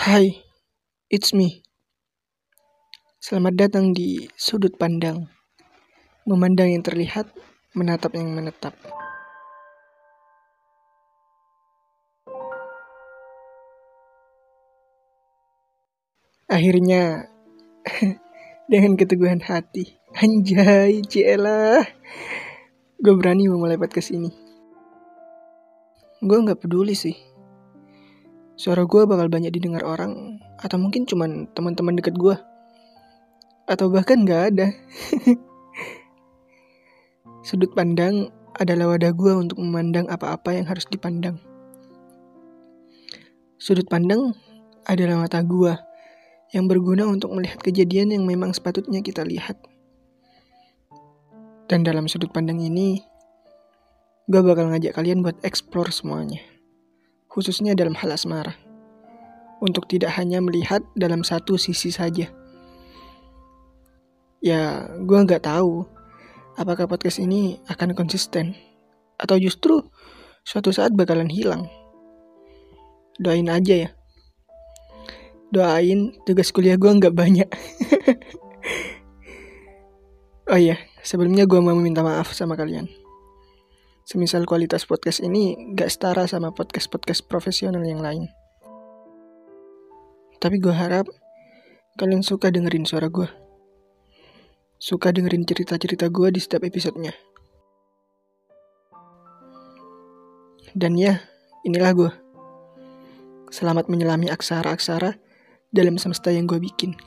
Hai, it's me. Selamat datang di sudut pandang. Memandang yang terlihat, menatap yang menetap. Akhirnya, dengan keteguhan hati, anjay, cielah, gue berani memulai podcast ini. Gue nggak peduli sih suara gue bakal banyak didengar orang atau mungkin cuman teman-teman dekat gue atau bahkan gak ada. Sudut pandang adalah wadah gue untuk memandang apa-apa yang harus dipandang. Sudut pandang adalah mata gue yang berguna untuk melihat kejadian yang memang sepatutnya kita lihat. Dan dalam sudut pandang ini gue bakal ngajak kalian buat explore semuanya khususnya dalam hal asmara, untuk tidak hanya melihat dalam satu sisi saja. Ya, gue nggak tahu apakah podcast ini akan konsisten atau justru suatu saat bakalan hilang. Doain aja ya. Doain tugas kuliah gue nggak banyak. oh iya, sebelumnya gue mau minta maaf sama kalian. Semisal kualitas podcast ini gak setara sama podcast-podcast profesional yang lain. Tapi gue harap kalian suka dengerin suara gue. Suka dengerin cerita-cerita gue di setiap episodenya. Dan ya, inilah gue. Selamat menyelami aksara-aksara dalam semesta yang gue bikin.